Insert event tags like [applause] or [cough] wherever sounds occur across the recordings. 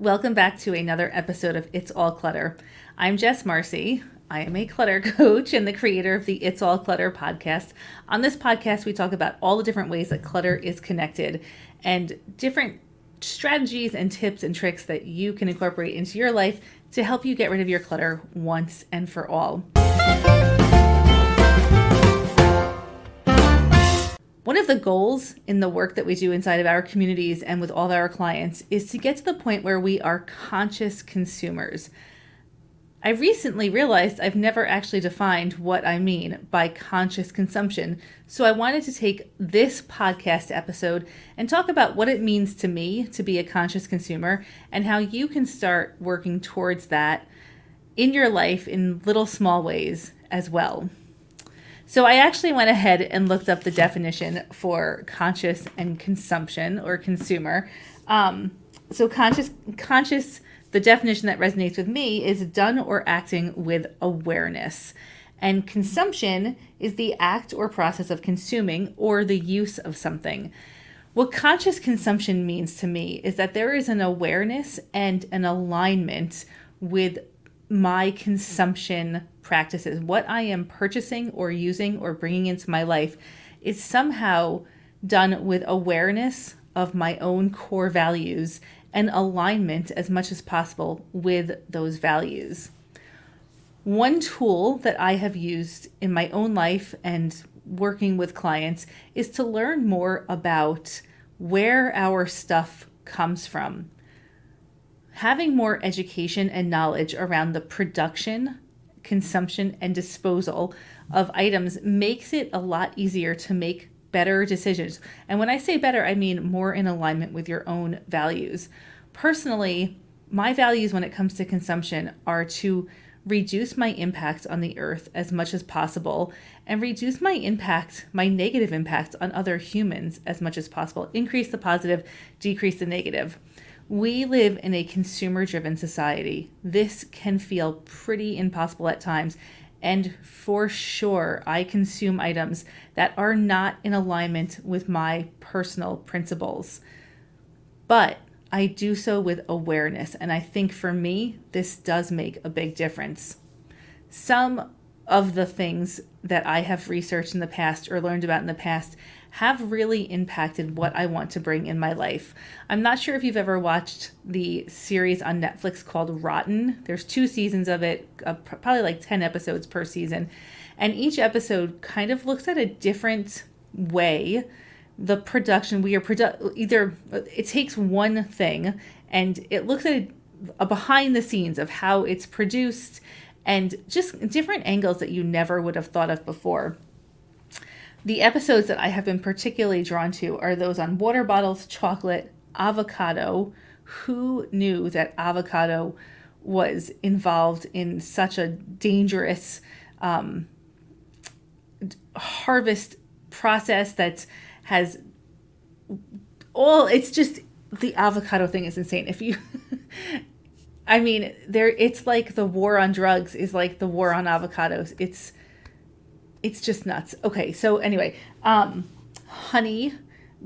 Welcome back to another episode of It's All Clutter. I'm Jess Marcy. I am a clutter [laughs] coach and the creator of the It's All Clutter podcast. On this podcast, we talk about all the different ways that clutter is connected and different strategies and tips and tricks that you can incorporate into your life to help you get rid of your clutter once and for all. The goals in the work that we do inside of our communities and with all of our clients is to get to the point where we are conscious consumers. I recently realized I've never actually defined what I mean by conscious consumption, so I wanted to take this podcast episode and talk about what it means to me to be a conscious consumer and how you can start working towards that in your life in little small ways as well. So I actually went ahead and looked up the definition for conscious and consumption or consumer. Um, so conscious, conscious, the definition that resonates with me is done or acting with awareness. And consumption is the act or process of consuming or the use of something. What conscious consumption means to me is that there is an awareness and an alignment with my consumption practices, what I am purchasing or using or bringing into my life, is somehow done with awareness of my own core values and alignment as much as possible with those values. One tool that I have used in my own life and working with clients is to learn more about where our stuff comes from having more education and knowledge around the production, consumption, and disposal of items makes it a lot easier to make better decisions. And when I say better, I mean more in alignment with your own values. Personally, my values when it comes to consumption are to reduce my impact on the earth as much as possible and reduce my impact, my negative impact on other humans as much as possible. Increase the positive, decrease the negative. We live in a consumer driven society. This can feel pretty impossible at times. And for sure, I consume items that are not in alignment with my personal principles. But I do so with awareness. And I think for me, this does make a big difference. Some of the things that I have researched in the past or learned about in the past have really impacted what I want to bring in my life. I'm not sure if you've ever watched the series on Netflix called Rotten. There's two seasons of it, uh, probably like 10 episodes per season. And each episode kind of looks at a different way the production we are produ- either it takes one thing and it looks at a, a behind the scenes of how it's produced and just different angles that you never would have thought of before. The episodes that I have been particularly drawn to are those on water bottles, chocolate, avocado. Who knew that avocado was involved in such a dangerous um, harvest process that has all it's just the avocado thing is insane if you [laughs] i mean there it's like the war on drugs is like the war on avocados it's it's just nuts. Okay, so anyway, um, honey,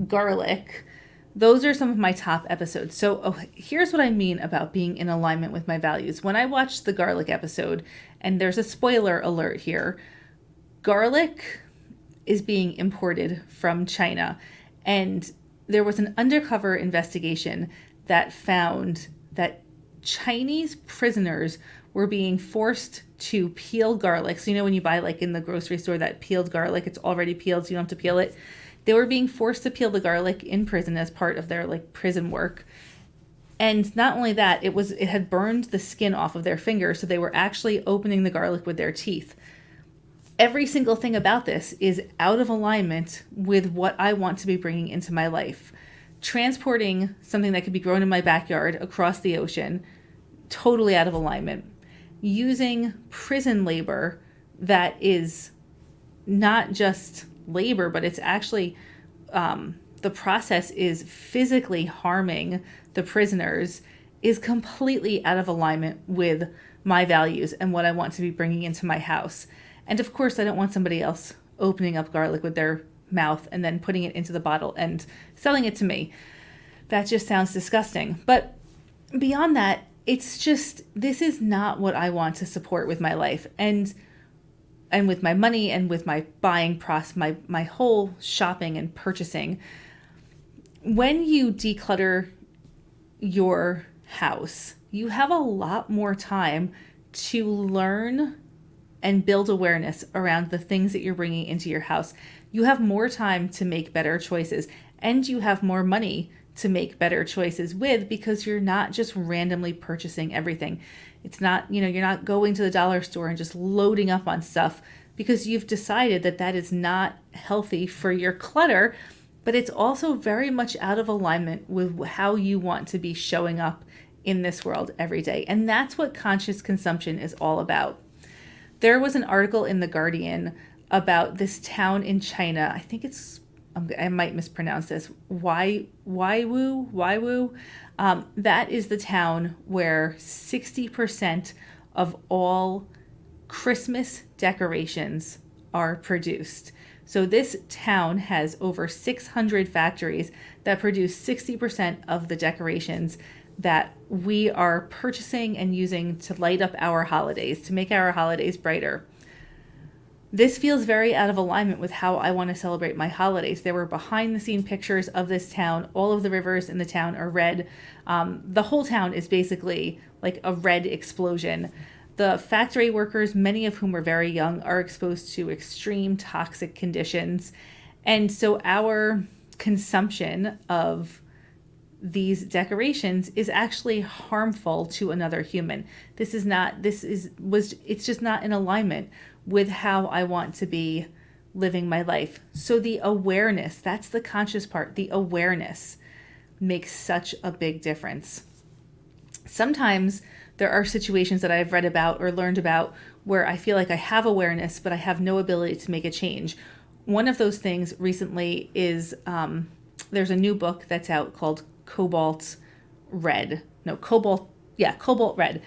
garlic, those are some of my top episodes. So oh, here's what I mean about being in alignment with my values. When I watched the garlic episode, and there's a spoiler alert here, garlic is being imported from China, and there was an undercover investigation that found that Chinese prisoners were being forced to peel garlic. So, you know, when you buy like in the grocery store that peeled garlic, it's already peeled, so you don't have to peel it. They were being forced to peel the garlic in prison as part of their like prison work. And not only that, it was it had burned the skin off of their fingers, so they were actually opening the garlic with their teeth. Every single thing about this is out of alignment with what I want to be bringing into my life. Transporting something that could be grown in my backyard across the ocean, totally out of alignment using prison labor that is not just labor, but it's actually um, the process is physically harming the prisoners is completely out of alignment with my values and what I want to be bringing into my house. And of course, I don't want somebody else opening up garlic with their mouth and then putting it into the bottle and selling it to me. That just sounds disgusting. But beyond that, it's just this is not what I want to support with my life and and with my money and with my buying process, my my whole shopping and purchasing. When you declutter your house, you have a lot more time to learn and build awareness around the things that you're bringing into your house. You have more time to make better choices and you have more money to make better choices with because you're not just randomly purchasing everything. It's not, you know, you're not going to the dollar store and just loading up on stuff because you've decided that that is not healthy for your clutter, but it's also very much out of alignment with how you want to be showing up in this world every day. And that's what conscious consumption is all about. There was an article in The Guardian about this town in China. I think it's I might mispronounce this. Wai Waiwu Waiwu. Um, that is the town where sixty percent of all Christmas decorations are produced. So this town has over 600 factories that produce 60% of the decorations that we are purchasing and using to light up our holidays, to make our holidays brighter. This feels very out of alignment with how I want to celebrate my holidays. There were behind the scene pictures of this town. All of the rivers in the town are red. Um, the whole town is basically like a red explosion. The factory workers, many of whom are very young, are exposed to extreme toxic conditions. And so our consumption of these decorations is actually harmful to another human. This is not this is was it's just not in alignment with how I want to be living my life. So the awareness, that's the conscious part, the awareness makes such a big difference. Sometimes there are situations that I've read about or learned about where I feel like I have awareness, but I have no ability to make a change. One of those things recently is um, there's a new book that's out called Cobalt Red. No, Cobalt, yeah, Cobalt Red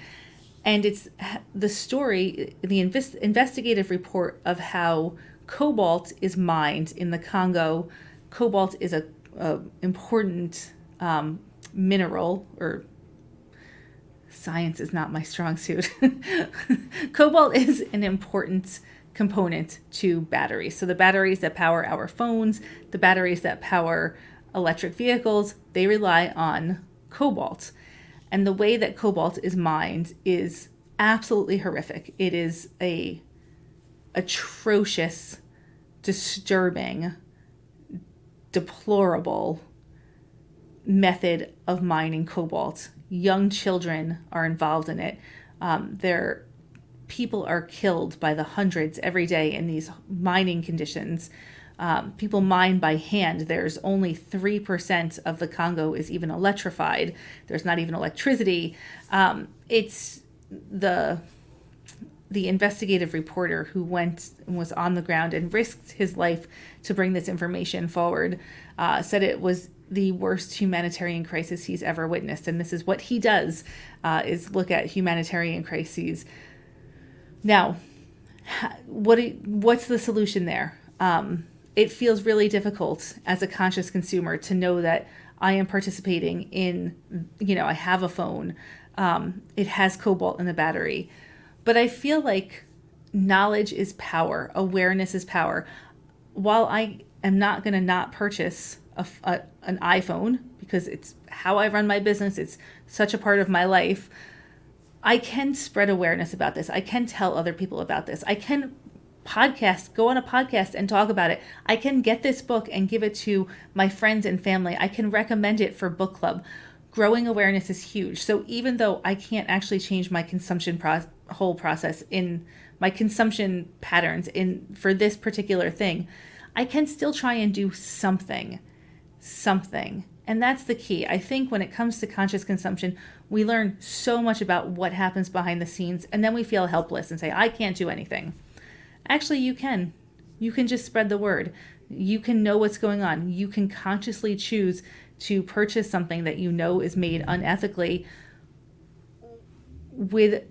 and it's the story, the invest, investigative report of how cobalt is mined in the Congo. Cobalt is a, a important um, mineral, or science is not my strong suit. [laughs] cobalt is an important component to batteries. So the batteries that power our phones, the batteries that power electric vehicles, they rely on cobalt. And the way that cobalt is mined is absolutely horrific. It is a atrocious, disturbing, deplorable method of mining cobalt. Young children are involved in it. Um, their people are killed by the hundreds every day in these mining conditions um, people mine by hand. There's only 3% of the Congo is even electrified. There's not even electricity. Um, it's the the investigative reporter who went and was on the ground and risked his life to bring this information forward uh, said it was the worst humanitarian crisis he's ever witnessed and this is what he does uh, is look at humanitarian crises now what what's the solution there um, it feels really difficult as a conscious consumer to know that I am participating in, you know, I have a phone, um, it has cobalt in the battery. But I feel like knowledge is power, awareness is power. While I am not going to not purchase a, a, an iPhone because it's how I run my business, it's such a part of my life. I can spread awareness about this. I can tell other people about this. I can podcast, go on a podcast and talk about it. I can get this book and give it to my friends and family. I can recommend it for book club. Growing awareness is huge. So even though I can't actually change my consumption pro- whole process in my consumption patterns in for this particular thing, I can still try and do something. Something. And that's the key. I think when it comes to conscious consumption, we learn so much about what happens behind the scenes, and then we feel helpless and say, I can't do anything. Actually, you can. You can just spread the word. You can know what's going on. You can consciously choose to purchase something that you know is made unethically with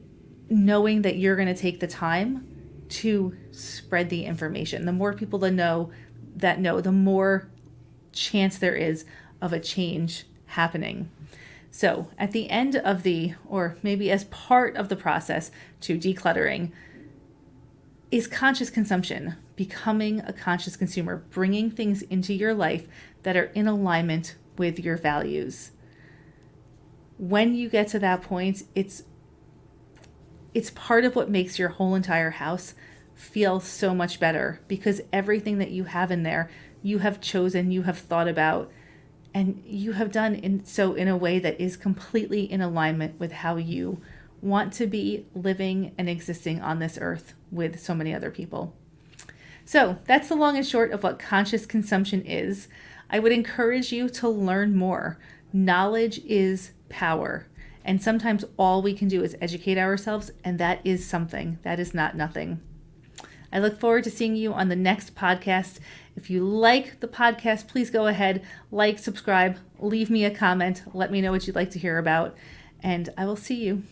knowing that you're going to take the time to spread the information. The more people that know that know, the more chance there is of a change happening. So, at the end of the, or maybe as part of the process to decluttering, is conscious consumption, becoming a conscious consumer, bringing things into your life that are in alignment with your values. When you get to that point, it's it's part of what makes your whole entire house feel so much better because everything that you have in there, you have chosen, you have thought about, and you have done in so in a way that is completely in alignment with how you want to be living and existing on this earth with so many other people. So, that's the long and short of what conscious consumption is. I would encourage you to learn more. Knowledge is power. And sometimes all we can do is educate ourselves, and that is something. That is not nothing. I look forward to seeing you on the next podcast. If you like the podcast, please go ahead, like, subscribe, leave me a comment, let me know what you'd like to hear about, and I will see you.